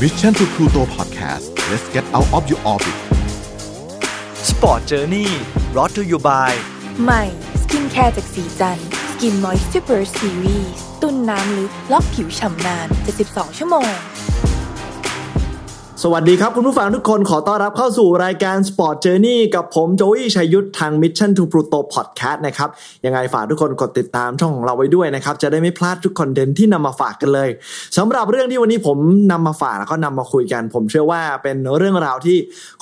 Mission to Pluto Podcast let's get out of your orbit Sport Journey brought to you by ใหม่สกินแคร์จากสีจันสกินมอยส์ u เ e อร์ซีรีส์ตุ้นน้ำลึกล็อกผิวฉ่ำนาน 72 ชั่วโมง สวัสดีครับคุณผู้ฟังทุกคนขอต้อนรับเข้าสู่รายการ Sport Journey กับผมโจวี่ชัยยุทธทาง Mission to Pluto Podcast นะครับยังไงฝากทุกคนกดติดตามช่องของเราไว้ด้วยนะครับ จะได้ไม่พลาดทุก content ที่นำมาฝากกันเลยสำหรับเรื่องที่วันนี้ผมนำมาฝากแล้วก็นำมาคุยกัน ผมเชื่อว่าเป็นเรื่องราวที่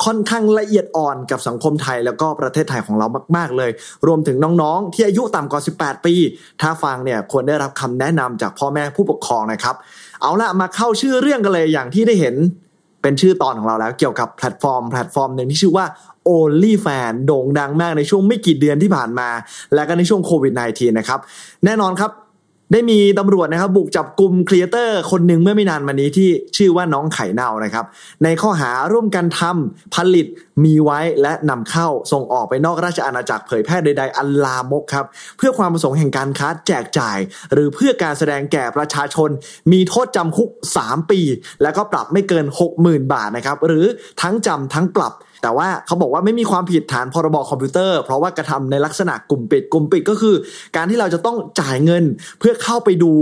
ค่อนข้างละเอียดอ่อนกับสังคมไทย แล้วก็ประเทศไทยของเรามาก ๆ เลย รวมถึงน้องๆ ที่อายุต่ำกว่า 18 ปี ถ้าฟังเนี่ยควรได้รับคำแนะนำจากพ่อแม่ผู้ปกครองนะครับเอาละมาเข้าชื่อเรื่องกันเลยอย่างที่ได้เห็น เป็นชื่อตอนของเราแล้วเกี่ยวกับแพลตฟอร์ม แพลตฟอร์มหนึ่งที่ชื่อว่า OnlyFans โด่งดังมากในช่วงไม่กี่เดือนที่ผ่านมา และก็ในช่วงโควิด -19 นะครับ แน่นอนครับ ได้มีตำรวจนะครับบุกจับกลุ่มครีเอเตอร์คนหนึ่งเมื่อไม่นานมานี้ที่ชื่อว่าน้องไข่เน่านะครับ ในข้อหาร่วมกันทำผลิตมีไว้และนำเข้าส่งออกไปนอกราชอาณาจักรเผยแพร่ใดๆอันลามกครับ เพื่อความประสงค์แห่งการค้าแจกจ่าย หรือเพื่อการแสดงแก่ประชาชน มีโทษจำคุก 3 ปี แล้วก็ปรับไม่เกิน 60,000 บาทนะครับ หรือทั้งจำทั้งปรับ แต่ว่าเขาบอกว่าไม่มีความผิดฐานพรบคอมพิวเตอร์ เพราะว่ากระทำในลักษณะกลุ่มปิดกลุ่มปิดก็คือ การที่เราจะต้องจ่ายเงินเพื่อเข้าไปดู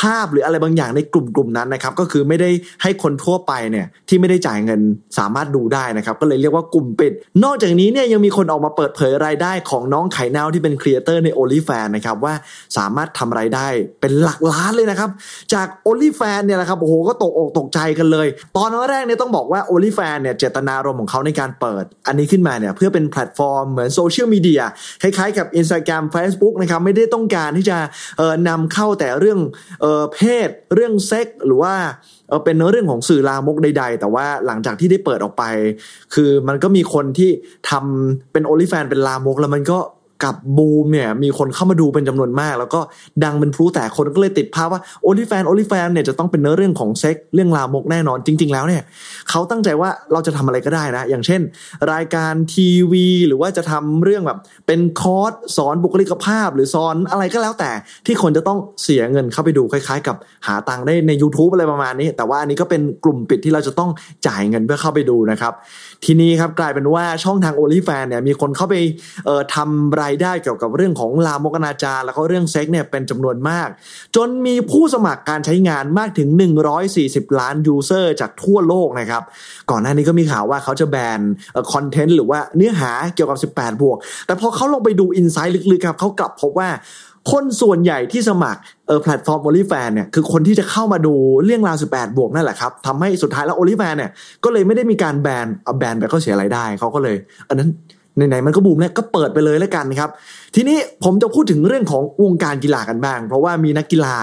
ภาพหรืออะไรบางอย่างในกลุ่มกลุ่มนั้นนะครับ ก็คือไม่ได้ให้คนทั่วไปเนี่ยที่ไม่ได้จ่ายเงินสามารถดูได้นะครับ ก็เลยเรียกว่ากลุ่มปิด นอกจากนี้เนี่ยยังมีคนออกมาเปิดเผยรายได้ของน้องไข่เน่าที่เป็น creator ใน OnlyFans นะครับว่าสามารถทำรายได้เป็นหลักล้านเลยนะครับ จาก OnlyFans เนี่ยนะครับโอ้โหก็ตกอกตกใจกันเลย ตอนแรกเนี่ยต้องบอกว่า OnlyFans เนี่ยเจตนารมณ์ของเขาในการเปิด อันนี้ขึ้นมาเนี่ยเพื่อเป็นแพลตฟอร์มเหมือนโซเชียลมีเดียคล้ายๆกับ Instagram Facebook นะครับไม่ได้ต้องการที่จะเอ่อนำเข้าแต่เรื่องเอ่อเพศเรื่องเซ็กหรือว่าเออเป็นเรื่องของสื่อลามกใด ๆ แต่ว่าหลังจากที่ได้เปิดออกไป คือมันก็มีคนที่ทำเป็นโอลิแฟนเป็นลามกแล้วมันก็ กับบูมเนี่ยมีคนเข้ามาดูเป็นจำนวนมาก แล้วก็ดังเป็นพลุแต่คนก็เลยติดภาพว่าโอลิแฟนโอลิแฟนเนี่ยจะต้องเป็นเนื้อเรื่องของเซ็กเรื่องลามกแน่นอน จริง ๆ แล้วเนี่ยเขาตั้งใจว่าเราจะทำอะไรก็ได้นะ อย่างเช่น รายการทีวี หรือว่าจะทำเรื่องแบบเป็นคอร์สสอนบุคลิกภาพ หรือสอนอะไรก็แล้วแต่ที่คนจะต้องเสียเงินเข้าไปดูคล้าย ๆ กับหาตังค์ได้ใน YouTube อะไรประมาณนี้ แต่ว่าอันนี้ก็เป็นกลุ่มปิดที่เราจะต้องจ่ายเงินเพื่อเข้าไปดูนะครับทีนี้ครับกลายเป็นว่าช่องทาง o n l y f a n เนี่ยมีคนเข้าไปเอ่อทำรายได้เกี่ยวกับเรื่องของลามกอนาจารแล้วก็เรื่องเซ็กเนี่ยเป็นจำนวนมาก จนมีผู้สมัครการใช้งานมากถึง 140 ล้าน user จากทั่วโลกนะครับ ก่อนหน้านี้ก็มีข่าวว่าเขาจะแบน content หรือว่าเนื้อหาเกี่ยวกับ 18 บวก แต่พอเขาลงไปดู insight ลึกๆครับเขากลับพบว่าคนส่วนใหญ่ที่สมัครเออแพลตฟอร์ม OnlyFans เนี่ยคือคนที่จะเข้ามาดูเรื่องราว 18 บวกนั่นแหละครับทำให้สุดท้ายแล้ว OnlyFans เนี่ยก็เลยไม่ได้มีการแบนเอาแบนไปก็เสียรายได้เขาก็เลย อันนั้น ไหนๆมันก็บูมแล้วก็เปิดไปเลยแล้วกันครับ ทีนี้ผมจะพูดถึงเรื่องของวงการกีฬากันบ้าง เพราะว่ามีนักกีฬา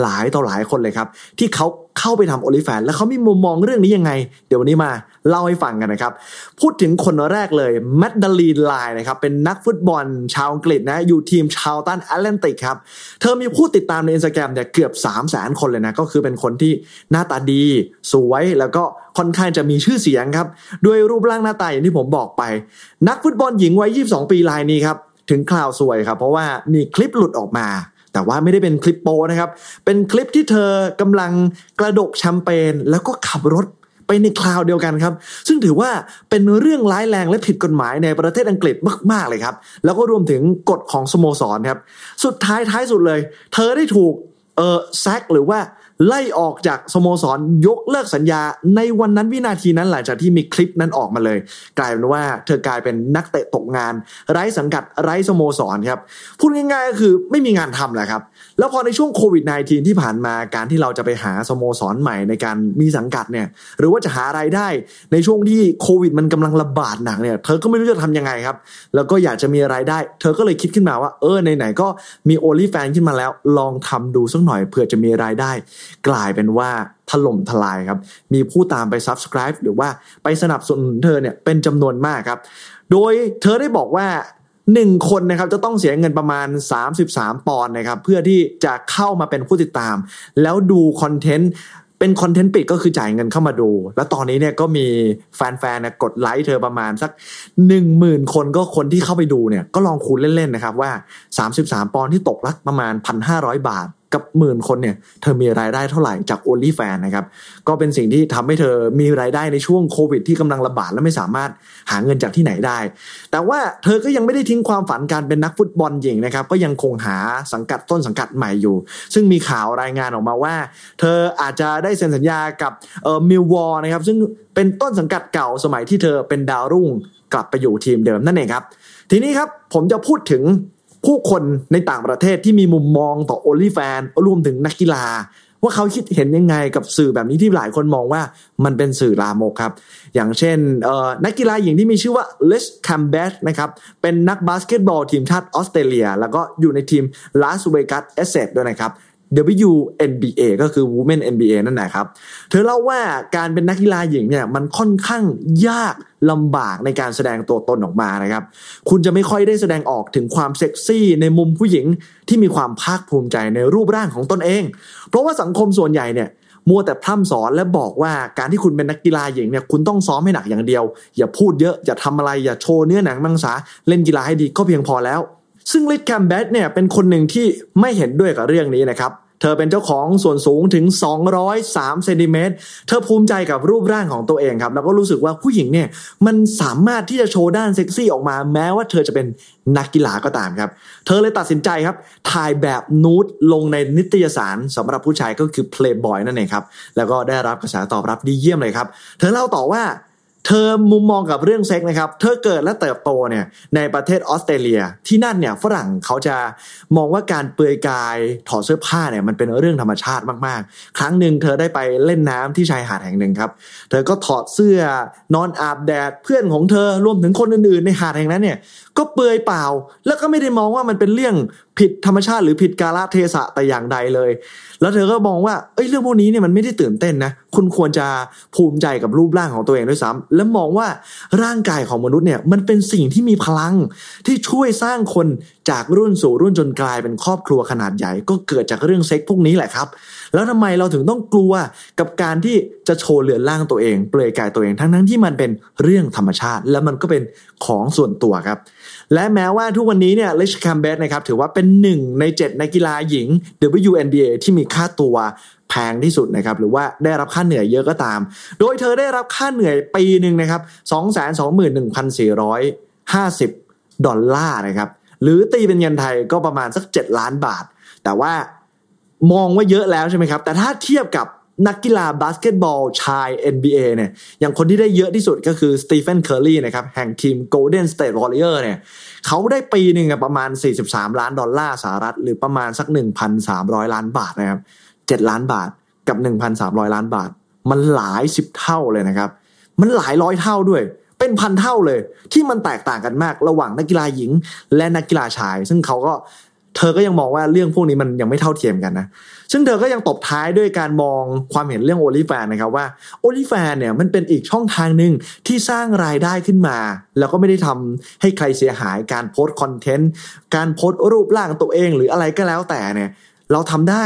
หลายต่อหลายคนเลยครับ ที่เขา เข้าไปทำ OnlyFans แล้วเขามีมุมมองเรื่องนี้ยังไง เดี๋ยววันนี้มาเล่าให้ฟังกันนะครับ พูดถึงคนแรกเลย Madelene Wright นะครับ เป็นนักฟุตบอลชาวอังกฤษนะ อยู่ทีม Charlton Athletic ครับ เธอมีผู้ติดตามในอินสตาแกรมเนี่ยเกือบ 3 0 0แสนคนเลยนะ ก็คือเป็นคนที่หน้าตาดี สวยแล้วก็ค่อนข้างจะมีชื่อเสียงครับด้วยรูปร่างหน้าตาอย่างที่ผมบอกไป นักฟุตบอลหญิงวัย 22 ปีรายนี้ครับถึงคราวสวยครับ เพราะว่ามีคลิปหลุดออกมา แต่ว่าไม่ได้เป็นคลิปโป้นะครับ เป็นคลิปที่เธอกำลังกระดกแชมเปญแล้วก็ขับรถไปในคลาวเดียวกันครับ ซึ่งถือว่าเป็นเรื่องร้ายแรงและผิดกฎหมายในประเทศอังกฤษมาก ๆ เลยครับ แล้วก็รวมถึงกฎของสโมสรครับ สุดท้ายท้ายสุดเลย เธอได้ถูกเออแซกหรือว่า ไล่ออกจากสโมสรยกเลิกสัญญา ในวันนั้นวินาทีนั้นหลังจากที่มีคลิปนั้นออกมาเลย กลายเป็นว่าเธอกลายเป็นนักเตะตกงาน ไร้สังกัดไร้สโมสรครับพูดง่ายๆก็คือไม่มีงานทำแหละครับ แล้วพอในช่วงโควิด -19 ที่ผ่านมาการที่เราจะไปหาสโมสรใหม่ในการมีสังกัดเนี่ยหรือว่าจะหาไรายได้ในช่วงที่โควิด มันกำลังระบาดหนักเนี่ยเธอก็ไม่รู้จะทำยังไงครับ แล้วก็อยากจะมีรายได้ เธอก็เลยคิดขึ้นมาว่าเออไหนๆก็มีโอลิแฟนขึ้นมาแล้ว ลองทำดูสักหน่อยเผื่อจะมีรายได้ กลายเป็นว่าถล่มทลายครับ มีผู้ตามไป subscribe หรือว่าไปสนับสนุนเธอเนี่ยเป็นจำนวนมากครับ โดยเธอได้บอกว่า หนึ่งคนนะครับจะต้องเสียเงินประมาณ 33 ปอนด์นะครับเพื่อที่จะเข้ามาเป็นผู้ติดตาม แล้วดูคอนเทนต์เป็นคอนเทนต์ปิดก็คือจ่ายเงินเข้ามาดู แล้วตอนนี้เนี่ยก็มีแฟนๆกดไลค์เธอประมาณสัก 1 0,000 คนก็คนที่เข้าไปดูเนี่ยก็ลองคูณเล่นๆนะครับว่า 33 ปอนด์ที่ตกละประมาณ 1,500 บาท กับหมื่นคนเนี่ยเธอมีรายได้เท่าไหร่จาก OnlyFans นะครับก็เป็นสิ่งที่ทำให้เธอมีรายได้ในช่วงโควิดที่กำลังระบาดและไม่สามารถหาเงินจากที่ไหนได้ แต่ว่าเธอก็ยังไม่ได้ทิ้งความฝันการเป็นนักฟุตบอลหญิงนะครับก็ยังคงหาสังกัดต้นสังกัดใหม่อยู่ ซึ่งมีข่าวรายงานออกมาว่า เธออาจจะได้เซ็นสัญญากับเอ่อมิลวอร์นะครับซึ่งเป็นต้นสังกัดเก่าสมัยที่เธอเป็นดาวรุ่งกลับไปอยู่ทีมเดิมนั่นเองครับทีนี้ครับผมจะพูดถึง ผู้คนในต่างประเทศที่มีมุมมองต่อ OnlyFans รวมถึงนักกีฬา ว่าเขาคิดเห็นยังไงกับสื่อแบบนี้ที่หลายคนมองว่ามันเป็นสื่อลามกครับ อย่างเช่นนักกีฬาหญิงที่มีชื่อว่า Liz Cambage นะครับเป็นนักบาสเกตบอลทีมชาติออสเตรเลีย แล้วก็อยู่ในทีม Las Vegas Aces ด้วยนะครับ WNBA ก็คือ Women NBA นั่นแหละครับ เธอเล่าว่าการเป็นนักกีฬาหญิงเนี่ยมันค่อนข้างยากลำบากในการแสดงตัวตนออกมานะครับ คุณจะไม่ค่อยได้แสดงออกถึงความเซ็กซี่ในมุมผู้หญิงที่มีความภาคภูมิใจในรูปร่างของตนเอง เพราะว่าสังคมส่วนใหญ่เนี่ยมัวแต่พร่ำสอนและบอกว่าการที่คุณเป็นนักกีฬาหญิงเนี่ยคุณต้องซ้อมให้หนักอย่างเดียว อย่าพูดเยอะอย่าทำอะไรอย่าโชว์เนื้อหนังมังสาเล่นกีฬาให้ดีก็เพียงพอแล้ว ซึ่งลิทแคมแบทเนี่ยเป็นคนหนึ่งที่ไม่เห็นด้วยกับเรื่องนี้นะครับเธอเป็นเจ้าของส่วนสูงถึง 203เซนติเมตร เธอภูมิใจกับรูปร่างของตัวเองครับ แล้วก็รู้สึกว่าผู้หญิงเนี่ยมันสามารถที่จะโชว์ด้านเซ็กซี่ออกมา แม้ว่าเธอจะเป็นนักกีฬาก็ตามครับ เธอเลยตัดสินใจครับ ถ่ายแบบนูดลงในนิตยสารสำหรับผู้ชายก็คือ Playboy นั่นเองครับ แล้วก็ได้รับกระแสตอบรับดีเยี่ยมเลยครับ เธอเล่าต่อว่า เธอมุมมองกับเรื่องเซ็กส์นะครับ เธอเกิดและเติบโตเนี่ยในประเทศออสเตรเลีย ที่นั่นเนี่ยฝรั่งเขาจะมองว่าการเปลือยกายถอดเสื้อผ้าเนี่ยมันเป็นเรื่องธรรมชาติมากๆ ครั้งหนึ่งเธอได้ไปเล่นน้ำที่ชายหาดแห่งหนึ่งครับ เธอก็ถอดเสื้อนอนอาบแดดเพื่อนของเธอรวมถึงคนอื่นๆ ในหาดแห่งนั้นเนี่ย ก็เปลือยเปล่า แล้วก็ไม่ได้มองว่ามันเป็นเรื่องผิดธรรมชาติหรือผิดกาลเทศะแต่อย่างใดเลย แล้วเธอก็มองว่าเอ้ยเรื่องพวกนี้เนี่ยมันไม่ได้ตื่นเต้นนะ คุณควรจะภูมิใจกับรูปร่างของตัวเองด้วยซ้ำและมองว่าร่างกายของมนุษย์เนี่ยมันเป็นสิ่งที่มีพลังที่ช่วยสร้างคนจากรุ่นสู่รุ่นจนกลายเป็นครอบครัวขนาดใหญ่ ก็เกิดจากเรื่องเซ็กพวกนี้แหละครับแล้วทำไมเราถึงต้องกลัวกับการที่จะโชว์เรือนร่างตัวเองเปลือยกายตัวเองทั้งทั้งที่มันเป็นเรื่องธรรมชาติ และมันก็เป็นของส่วนตัวครับ และแม้ว่าทุกวันนี้เนี่ยลิชคัมเบสนะครับถือว่าเป็นหนึ่งในเจ็ดนักกีฬาหญิง WNBA ที่มีค่าตัวแพงที่สุดนะครับหรือว่าได้รับค่าเหนื่อยเยอะก็ตาม โดยเธอได้รับค่าเหนื่อยปีหนึ่งนะครับ221,450 ดอลลาร์นะครับหรือตีเป็นเงินไทยก็ประมาณสัก 7 ล้านบาท แต่ว่า มองว่าเยอะแล้วใช่ไหมครับ แต่ถ้าเทียบกับนักกีฬาบาสเกตบอลชาย NBA เนี่ย อย่างคนที่ได้เยอะที่สุดก็คือสตีเฟนเคอร์รีนะครับ แห่งทีม Golden State Warrior เนี่ย เขาได้ปีหนึ่งประมาณ 43 ล้านดอลลาร์สหรัฐ หรือประมาณสัก 1,300 ล้านบาทนะครับ 7 ล้านบาทกับ 1,300 ล้านบาท มันหลายสิบเท่าเลยนะครับ มันหลายร้อยเท่าด้วย เป็นพันเท่าเลย ที่มันแตกต่างกันมากระหว่างนักกีฬาหญิง และนักกีฬาชาย ซึ่งเขาก็ เธอก็ยังมองว่าเรื่องพวกนี้มันยังไม่เท่าเทียมกันนะซึ่งเธอก็ยังตบท้ายด้วยการมองความเห็นเรื่องโอลิแฟนนะครับว่าโอลิแฟนเนี่ยมันเป็นอีกช่องทางหนึ่งที่สร้างรายได้ขึ้นมา แล้วก็ไม่ได้ทำให้ใครเสียหายการโพสต์คอนเทนต์การโพสต์รูปร่างตัวเองหรืออะไรก็แล้วแต่เนี่ยเราทำได้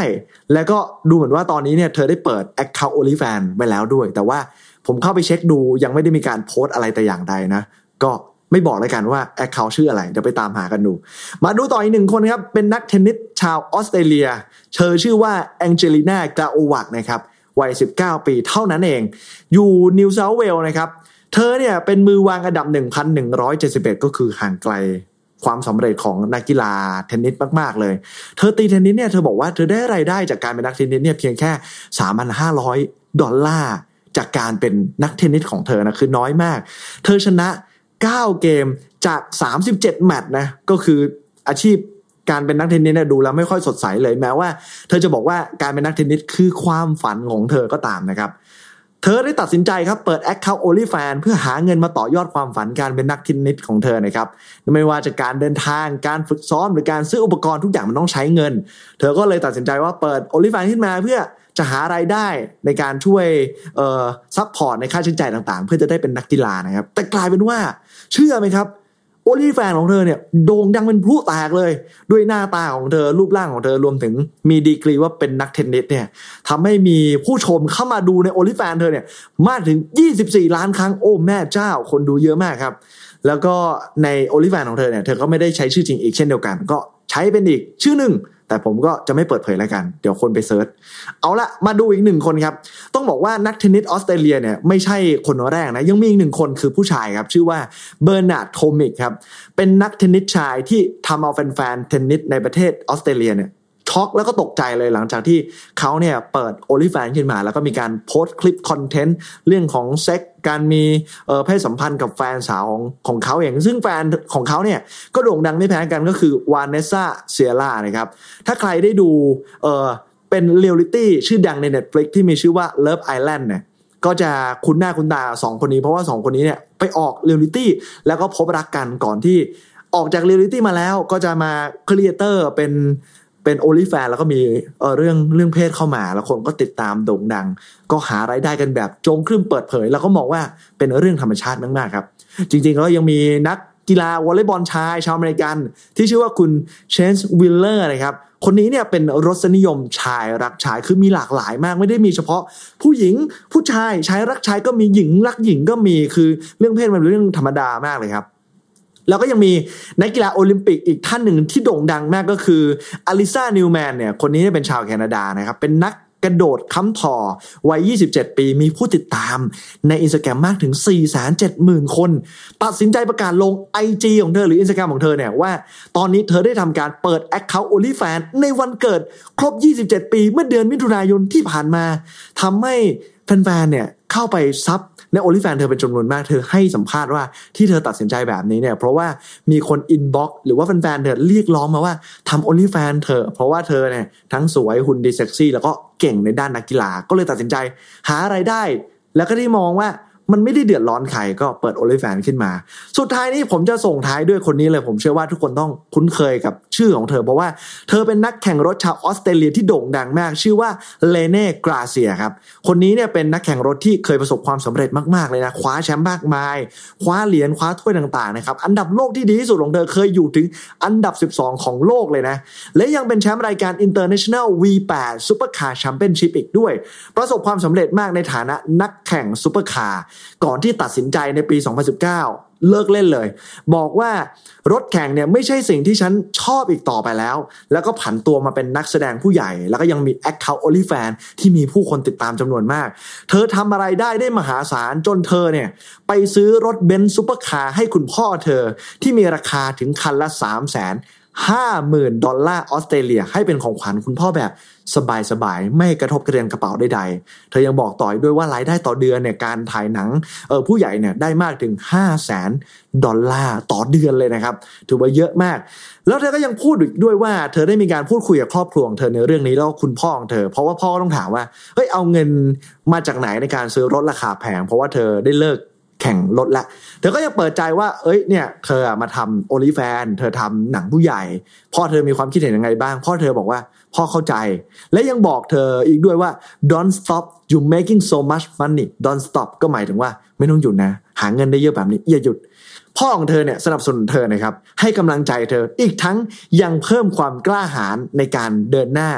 แล้วก็ดูเหมือนว่าตอนนี้เนี่ยเธอได้เปิด Account o n l y f a n ไปแล้วด้วย แต่ว่าผมเข้าไปเช็คดูยังไม่ได้มีการโพสต์อะไรแต่อย่างใดนะ ก็ ไม่บอกเลยกันว่า Account ชื่ออะไร เดี๋ยวไปตามหากันดู มาดูต่ออีกหนึ่งคนครับ เป็นนักเทนนิสชาวออสเตรเลีย เธอชื่อว่าแองเจลิน่ากาโอวักนะครับวัย 19 ปีเท่านั้นเอง อยู่นิวเซาท์เวลนะครับ เธอเนี่ยเป็นมือวางอันดับ 1,171 ก็คือห่างไกลความสำเร็จของนักกีฬาเทนนิสมากๆเลย เธอตีเทนนิสเนี่ยเธอบอกว่าเธอได้รายได้จากการเป็นนักเทนนิสเนี่ยเพียงแค่ 3,500 ดอลลาร์จากการเป็นนักเทนนิสของเธอนะคือน้อยมาก เธอชนะ 9 เกมจาก 37 แมตช์นะ ก็คืออาชีพการเป็นนักเทนนิสเนี่ยดูแล้วไม่ค่อยสดใสเลยแม้ว่า เธอจะบอกว่าการเป็นนักเทนนิสคือความฝันของเธอก็ตามนะครับ เธอได้ตัดสินใจครับเปิด Account OnlyFans เพื่อหาเงินมาต่อยอดความฝันการเป็นนักเทนนิสของเธอนะครับไม่ว่าจะการเดินทางการฝึกซ้อมหรือการซื้ออุปกรณ์ทุกอย่างมันต้องใช้เงิน เธอก็เลยตัดสินใจว่าเปิด OnlyFans ขึ้นมาเพื่อจะหารายได้ในการช่วยเอ่อ support ในค่าใช้จ่ายต่างๆ เพื่อจะได้เป็นนักกีฬานะครับ แต่กลายเป็นว่า เชื่อไหมครับ OnlyFans ของเธอเนี่ยโด่งดังเป็นพลุแตกเลย ด้วยหน้าตาของเธอรูปร่างของเธอรวมถึงมีดีกรีว่าเป็นนักเทนนิสเนี่ยทำให้มีผู้ชมเข้ามาดูใน OnlyFans เธอเนี่ยมากถึง 24 ล้านครั้งโอ้แม่เจ้าคนดูเยอะมากครับ แล้วก็ใน OnlyFans ของเธอเนี่ยเธอก็ไม่ได้ใช้ชื่อจริงอีกเช่นเดียวกัน ก็ใช้เป็นอีกชื่อหนึ่ง แต่ผมก็จะไม่เปิดเผยแล้วกัน เดี๋ยวคนไป search เอาละมาดูอีกหนึ่งคนครับ ต้องบอกว่านักเทนนิสออสเตรเลียเนี่ยไม่ใช่คนแรกนะ ยังมีอีกหนึ่งคนคือผู้ชายครับ ชื่อว่าเบอร์นาร์ดโทมิกครับ เป็นนักเทนนิสชายที่ทำเอาแฟนๆเทนนิสในประเทศออสเตรเลียเนี่ย ช็อกแล้วก็ตกใจเลยหลังจากที่เขาเนี่ยเปิด OnlyFans ขึ้นมา แล้วก็มีการโพสต์คลิป content เรื่องของเซ็กส์การมีเพศสัมพันธ์กับแฟนสาวของของเขาเอง ซึ่งแฟนของเขาเนี่ยก็โด่งดังไม่แพ้กันก็คือวานเนสซาเซียร่านะครับ ถ้าใครได้ดูเออเป็นเรียลลิตี้ชื่อดังใน Netflix ที่มีชื่อว่า Love Island เนี่ยก็จะคุ้นหน้าคุ้นตาสองคนนี้เพราะว่าสองคนนี้เนี่ยไปออกเรียลลิตี้แล้วก็พบรักกันก่อนที่ออกจากเรียลลิตี้มาแล้วก็จะมาcreator เป็น เป็น OnlyFans แล้วก็มีเออเรื่องเรื่องเพศเข้ามา แล้วคนก็ติดตามโด่งดัง ก็หารายได้กันแบบโจ๋งครึ่มเปิดเผย แล้วก็มองว่าเป็นเรื่องธรรมชาติมากๆครับ จริงๆแล้วยังมีนักกีฬาวอลเลย์บอลชายชาวอเมริกัน ที่ชื่อว่าคุณเชนส์วิลเลอร์นะครับคนนี้เนี่ยเป็นรสนิยมชายรักชายคือมีหลากหลายมากไม่ได้มีเฉพาะ ผู้หญิงผู้ชายชายรักชายก็มีหญิงรักหญิงก็มีคือเรื่องเพศมันเป็นเรื่องธรรมดามากเลยครับ แล้วก็ยังมีนักกีฬาโอลิมปิกอีกท่านหนึ่งที่โด่งดังมากก็คืออลิซานิวแมนเนี่ยคนนี้เป็นชาวแคนาดานะครับ เป็นนักกระโดดค้ำถ่อวัย 27 ปี มีผู้ติดตามในอินสตาแกรมมากถึง 470,000 คน ตัดสินใจประกาศลง IG ของเธอหรืออินสตาแกรมของเธอเนี่ยว่า ตอนนี้เธอได้ทำการเปิด Account o n l y f a n ในวันเกิดครบ 27 ปี เมื่อเดือนมิถุนายนที่ผ่านมาทำให้แฟนๆเนี่ยเข้าไป sub ใน OnlyFans เธอเป็นจำนวนมากเธอให้สัมภาษณ์ว่าที่เธอตัดสินใจแบบนี้เนี่ยเพราะว่ามีคน inbox หรือว่าแฟนๆเธอเรียกร้องมาว่าทำ OnlyFans เถอะ เพราะว่าเธอเนี่ยทั้งสวยหุ่นดีเซ็กซี่แล้วก็เก่งในด้านนักกีฬาก็เลยตัดสินใจหารายได้ แล้วก็ได้มองว่า มันไม่ได้เดือดร้อนใครก็เปิด OnlyFans ขึ้นมา สุดท้ายนี้ผมจะส่งท้ายด้วยคนนี้เลย ผมเชื่อว่าทุกคนต้องคุ้นเคยกับชื่อของเธอ เพราะว่าเธอเป็นนักแข่งรถชาวออสเตรเลียที่โด่งดังมาก ชื่อว่าเลเน่กราเซียครับ คนนี้เนี่ยเป็นนักแข่งรถที่เคยประสบความสำเร็จมากๆเลยนะ คว้าแชมป์มากมาย คว้าเหรียญคว้าถ้วยต่างๆนะครับอันดับโลกที่ดีที่สุดของเธอเคยอยู่ถึงอันดับ 12 ของโลกเลยนะและยังเป็นแชมป์รายการ International V8 Supercar Championship อีกด้วย ประสบความสำเร็จมากในฐานะนักแข่งซูเปอร์คาร์ก่อนที่ตัดสินใจในปี 2019 เลิกเล่นเลย บอกว่ารถแข่งเนี่ยไม่ใช่สิ่งที่ฉันชอบอีกต่อไปแล้ว แล้วก็ผันตัวมาเป็นนักแสดงผู้ใหญ่ แล้วก็ยังมี Account o n l y f a n ที่มีผู้คนติดตามจำนวนมาก เธอทำอะไรได้ได้มหาศาลจนเธอเนี่ย ไปซื้อรถเบนซ์ซูเปอร์คาร์ให้คุณพ่อเธอที่มีราคาถึงคันละ 3 0 0 0 0 0ห้าหมื่นดอลลาร์ออสเตรเลียให้เป็นของขวัญคุณพ่อแบบสบายๆ ไม่กระทบกระเทือนกระเป๋าใดๆ เธอยังบอกต่อยด้วยว่ารายได้ต่อเดือนเนี่ยการถ่ายหนังเออผู้ใหญ่เนี่ยได้มากถึง 5 0 0แสนดอลลาร์ต่อเดือนเลยนะครับ ถือว่าเยอะมาก แล้วเธอก็ยังพูดด้วยว่าเธอได้มีการพูดคุยกับครอบครัวของเธอในเรื่องนี้แล้วคุณพ่อของเธอ เพราะว่าพ่อต้องถามว่าเฮ้ยเอาเงินมาจากไหนในการซื้อรถราคาแพงเพราะว่าเธอได้เลิก แข่งรถละ เธอก็ยังเปิดใจว่า เอ้ย เนี่ย เธอมาทำโอลิแฟน เธอทำหนังผู้ใหญ่ พ่อเธอมีความคิดเห็นยังไงบ้าง พ่อเธอบอกว่า พ่อเข้าใจ และยังบอกเธออีกด้วยว่า don't stop you making so much money don't stop ก็หมายถึงว่าไม่ต้องหยุดนะ หาเงินได้เยอะแบบนี้ อย่าหยุด พ่อของเธอเนี่ยสนับสนุนเธอนะครับ ให้กำลังใจเธอ อีกทั้งยังเพิ่มความกล้าหาญในการเดินหน้า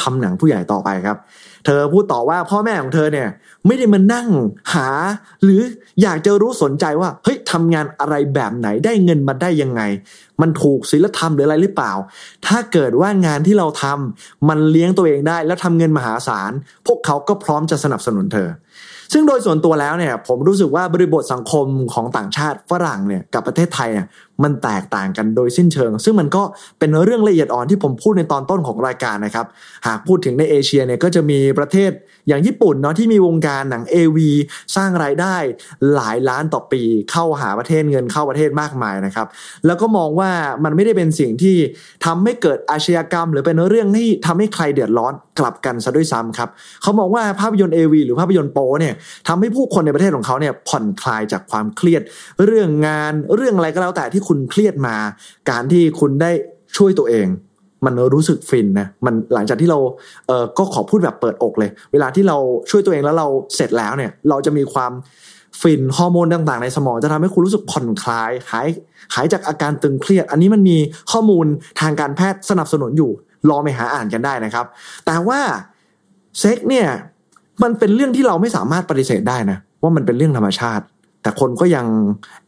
ทำหนังผู้ใหญ่ต่อไปครับ เธอพูดต่อว่าพ่อแม่ของเธอเนี่ย ไม่ได้มานั่งหา หรืออยากจะรู้สนใจว่าเฮ้ยทำงานอะไรแบบไหนได้เงินมาได้ยังไง มันถูกศีลธรรมหรืออะไรหรือเปล่า ถ้าเกิดว่างานที่เราทำมันเลี้ยงตัวเองได้แล้วทำเงินมหาศาล พวกเขาก็พร้อมจะสนับสนุนเธอ ซึ่งโดยส่วนตัวแล้วเนี่ย ผมรู้สึกว่าบริบทสังคมของต่างชาติฝรั่งเนี่ยกับประเทศไทยเนี่ยมันแตกต่างกันโดยสิ้นเชิง ซึ่งมันก็เป็นเรื่องละเอียดอ่อนที่ผมพูดในตอนต้นของรายการนะครับ หากพูดถึงในเอเชียเนี่ยก็จะมีประเทศอย่างญี่ปุ่นเนาะที่มีวงการหนัง AV สร้างรายได้หลายล้านต่อปีเข้าหาประเทศเงินเข้าประเทศมากมายนะครับ แล้วก็มองว่ามันไม่ได้เป็นสิ่งที่ทำให้เกิดอาชญากรรม หรือเป็นเรื่องที่ทำให้ใครเดือดร้อนกลับกันซะด้วยซ้ำครับเขามองว่าภาพยนตร์ AV หรือภาพยนตร์โป๊เนี่ยทำให้ผู้คนในประเทศของเขาเนี่ยผ่อนคลายจากความเครียด เรื่องงานเรื่องอะไรก็แล้วแต่ที่คุณเครียดมา การที่คุณได้ช่วยตัวเอง มันรู้สึกฟินนะมันหลังจากที่เราเออก็ขอพูดแบบเปิดอกเลย เวลาที่เราช่วยตัวเองแล้วเราเสร็จแล้วเนี่ย เราจะมีความฟินฮอร์โมนต่างๆ ในสมองจะทำให้คุณรู้สึกผ่อนคลายหายหายจากอาการตึงเครียด อันนี้มันมีข้อมูลทางการแพทย์สนับสนุนอยู่ลองไปหาอ่านกันได้นะครับ แต่ว่าเซ็กเนี่ยมันเป็นเรื่องที่เราไม่สามารถปฏิเสธได้นะว่ามันเป็นเรื่องธรรมชาติ แต่คนก็ยัง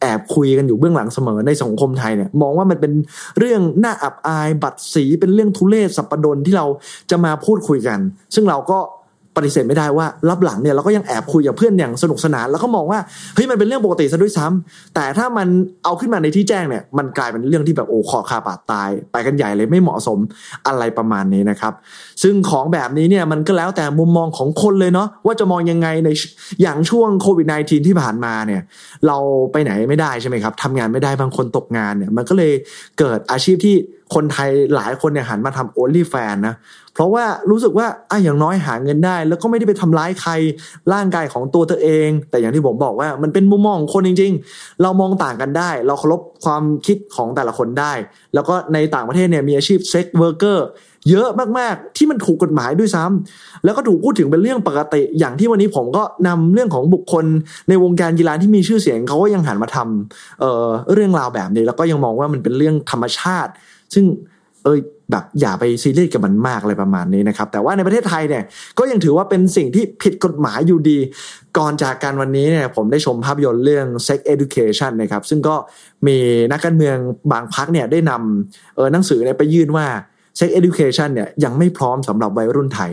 แอบคุยกันอยู่เบื้องหลังเสมอในสังคมไทยเนี่ยมองว่ามันเป็นเรื่องน่าอับอายบัตรสีเป็นเรื่องทุเลศสัปดนที่เราจะมาพูดคุยกัน ซึ่งเราก็ ปฏิเสธไม่ได้ว่ารับหลังเนี่ยเราก็ยังแอบคุยกับเพื่อนอย่างสนุกสนาน แล้วก็มองว่าเฮ้ยมันเป็นเรื่องปกติซะด้วยซ้ำแต่ถ้ามันเอาขึ้นมาในที่แจ้งเนี่ยมันกลายเป็นเรื่องที่แบบโอ้คอคาบาดตาย ไปกันใหญ่เลยไม่เหมาะสมอะไรประมาณนี้นะครับ ซึ่งของแบบนี้เนี่ยมันก็แล้วแต่มุมมองของคนเลยเนาะว่าจะมองยังไงในอย่างช่วงโควิด -19 ที่ผ่านมาเนี่ยเราไปไหนไม่ได้ใช่ไหมครับทำงานไม่ได้บางคนตกงานเนี่ยมันก็เลยเกิดอาชีพที่ คนไทยหลายคนเนี่ยหันมาทำ only fan นะ เพราะว่ารู้สึกว่าอะอย่างน้อยหาเงินได้ แล้วก็ไม่ได้ไปทำร้ายใครร่างกายของตัวเธอเอง แต่อย่างที่ผมบอกว่ามันเป็นมุมมองของคนจริง ๆ เรามองต่างกันได้ เราเคารพความคิดของแต่ละคนได้ แล้วก็ในต่างประเทศเนี่ยมีอาชีพ sex worker เยอะมากๆ ที่มันถูกกฎหมายด้วยซ้ำแล้วก็ถูกพูดถึงเป็นเรื่องปกติ อย่างที่วันนี้ผมก็นำเรื่องของบุคคล ในวงการกีฬาที่มีชื่อเสียงเขาก็ยังหันมาทำเอ่อเรื่องราวแบบนี้ แล้วก็ยังมองว่ามันเป็นเรื่องธรรมชาติ ซึ่งเอยแบบอย่าไปซีเรียสกับมันมากอะไรประมาณนี้นะครับ แต่ว่าในประเทศไทยเนี่ยก็ยังถือว่าเป็นสิ่งที่ผิดกฎหมายอยู่ดี ก่อนจากการวันนี้เนี่ยผมได้ชมภาพยนตร์เรื่อง Sex Education นะครับ ซึ่งก็มีนักการเมืองบางพักเนี่ยได้นำเออหนังสือเนี่ยไปยื่นว่า Sex Education เนี่ยยังไม่พร้อมสำหรับวัยรุ่นไทย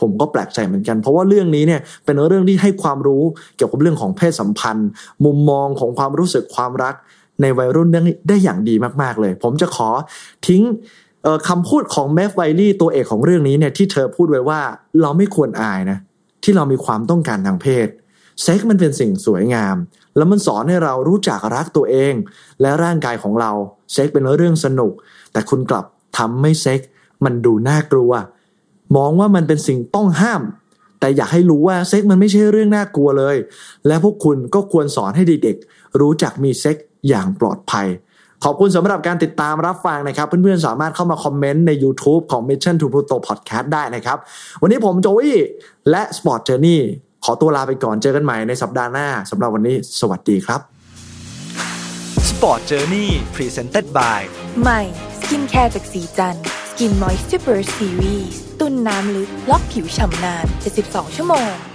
ผมก็แปลกใจเหมือนกัน เพราะว่าเรื่องนี้เนี่ยเป็นเรื่องที่ให้ความรู้เกี่ยวกับเรื่องของเพศสัมพันธ์ มุมมองของความรู้สึกความรัก ในวัยรุ่นได้ได้อย่างดีมากๆเลย ผมจะขอทิ้งคำพูดของ Maeve Wiley ตัวเอกของเรื่องนี้เนี่ยที่เธอพูดไว้ว่าเราไม่ควรอายนะ ที่เรามีความต้องการทางเพศเซ็กมันเป็นสิ่งสวยงาม แล้วมันสอนให้เรารู้จักรักตัวเอง และร่างกายของเราเซ็กเป็นเรื่องสนุก แต่คุณกลับทำให้เซ็กมันดูน่ากลัว มองว่ามันเป็นสิ่งต้องห้าม แต่อยากให้รู้ว่าเซ็กมันไม่ใช่เรื่องน่ากลัวเลย และพวกคุณก็ควรสอนให้เด็กๆรู้จักมีเซ็ก อย่างปลอดภัย ขอบคุณสำหรับการติดตามรับฟังนะครับ เพื่อนๆ สามารถเข้ามาคอมเมนต์ใน YouTube ของ Mission to Pluto Podcast ได้นะครับ วันนี้ผมโจวี่และ Sport Journey ขอตัวลาไปก่อนเจอกันใหม่ในสัปดาห์หน้าสำหรับวันนี้ สวัสดีครับ Sport Journey Presented by ใหม่สกินแคร์จากศรีจันทร์ Skin Moisture Series ตุนน้ำลึกล็อกผิวฉ่ำนาน 72 ชั่วโมง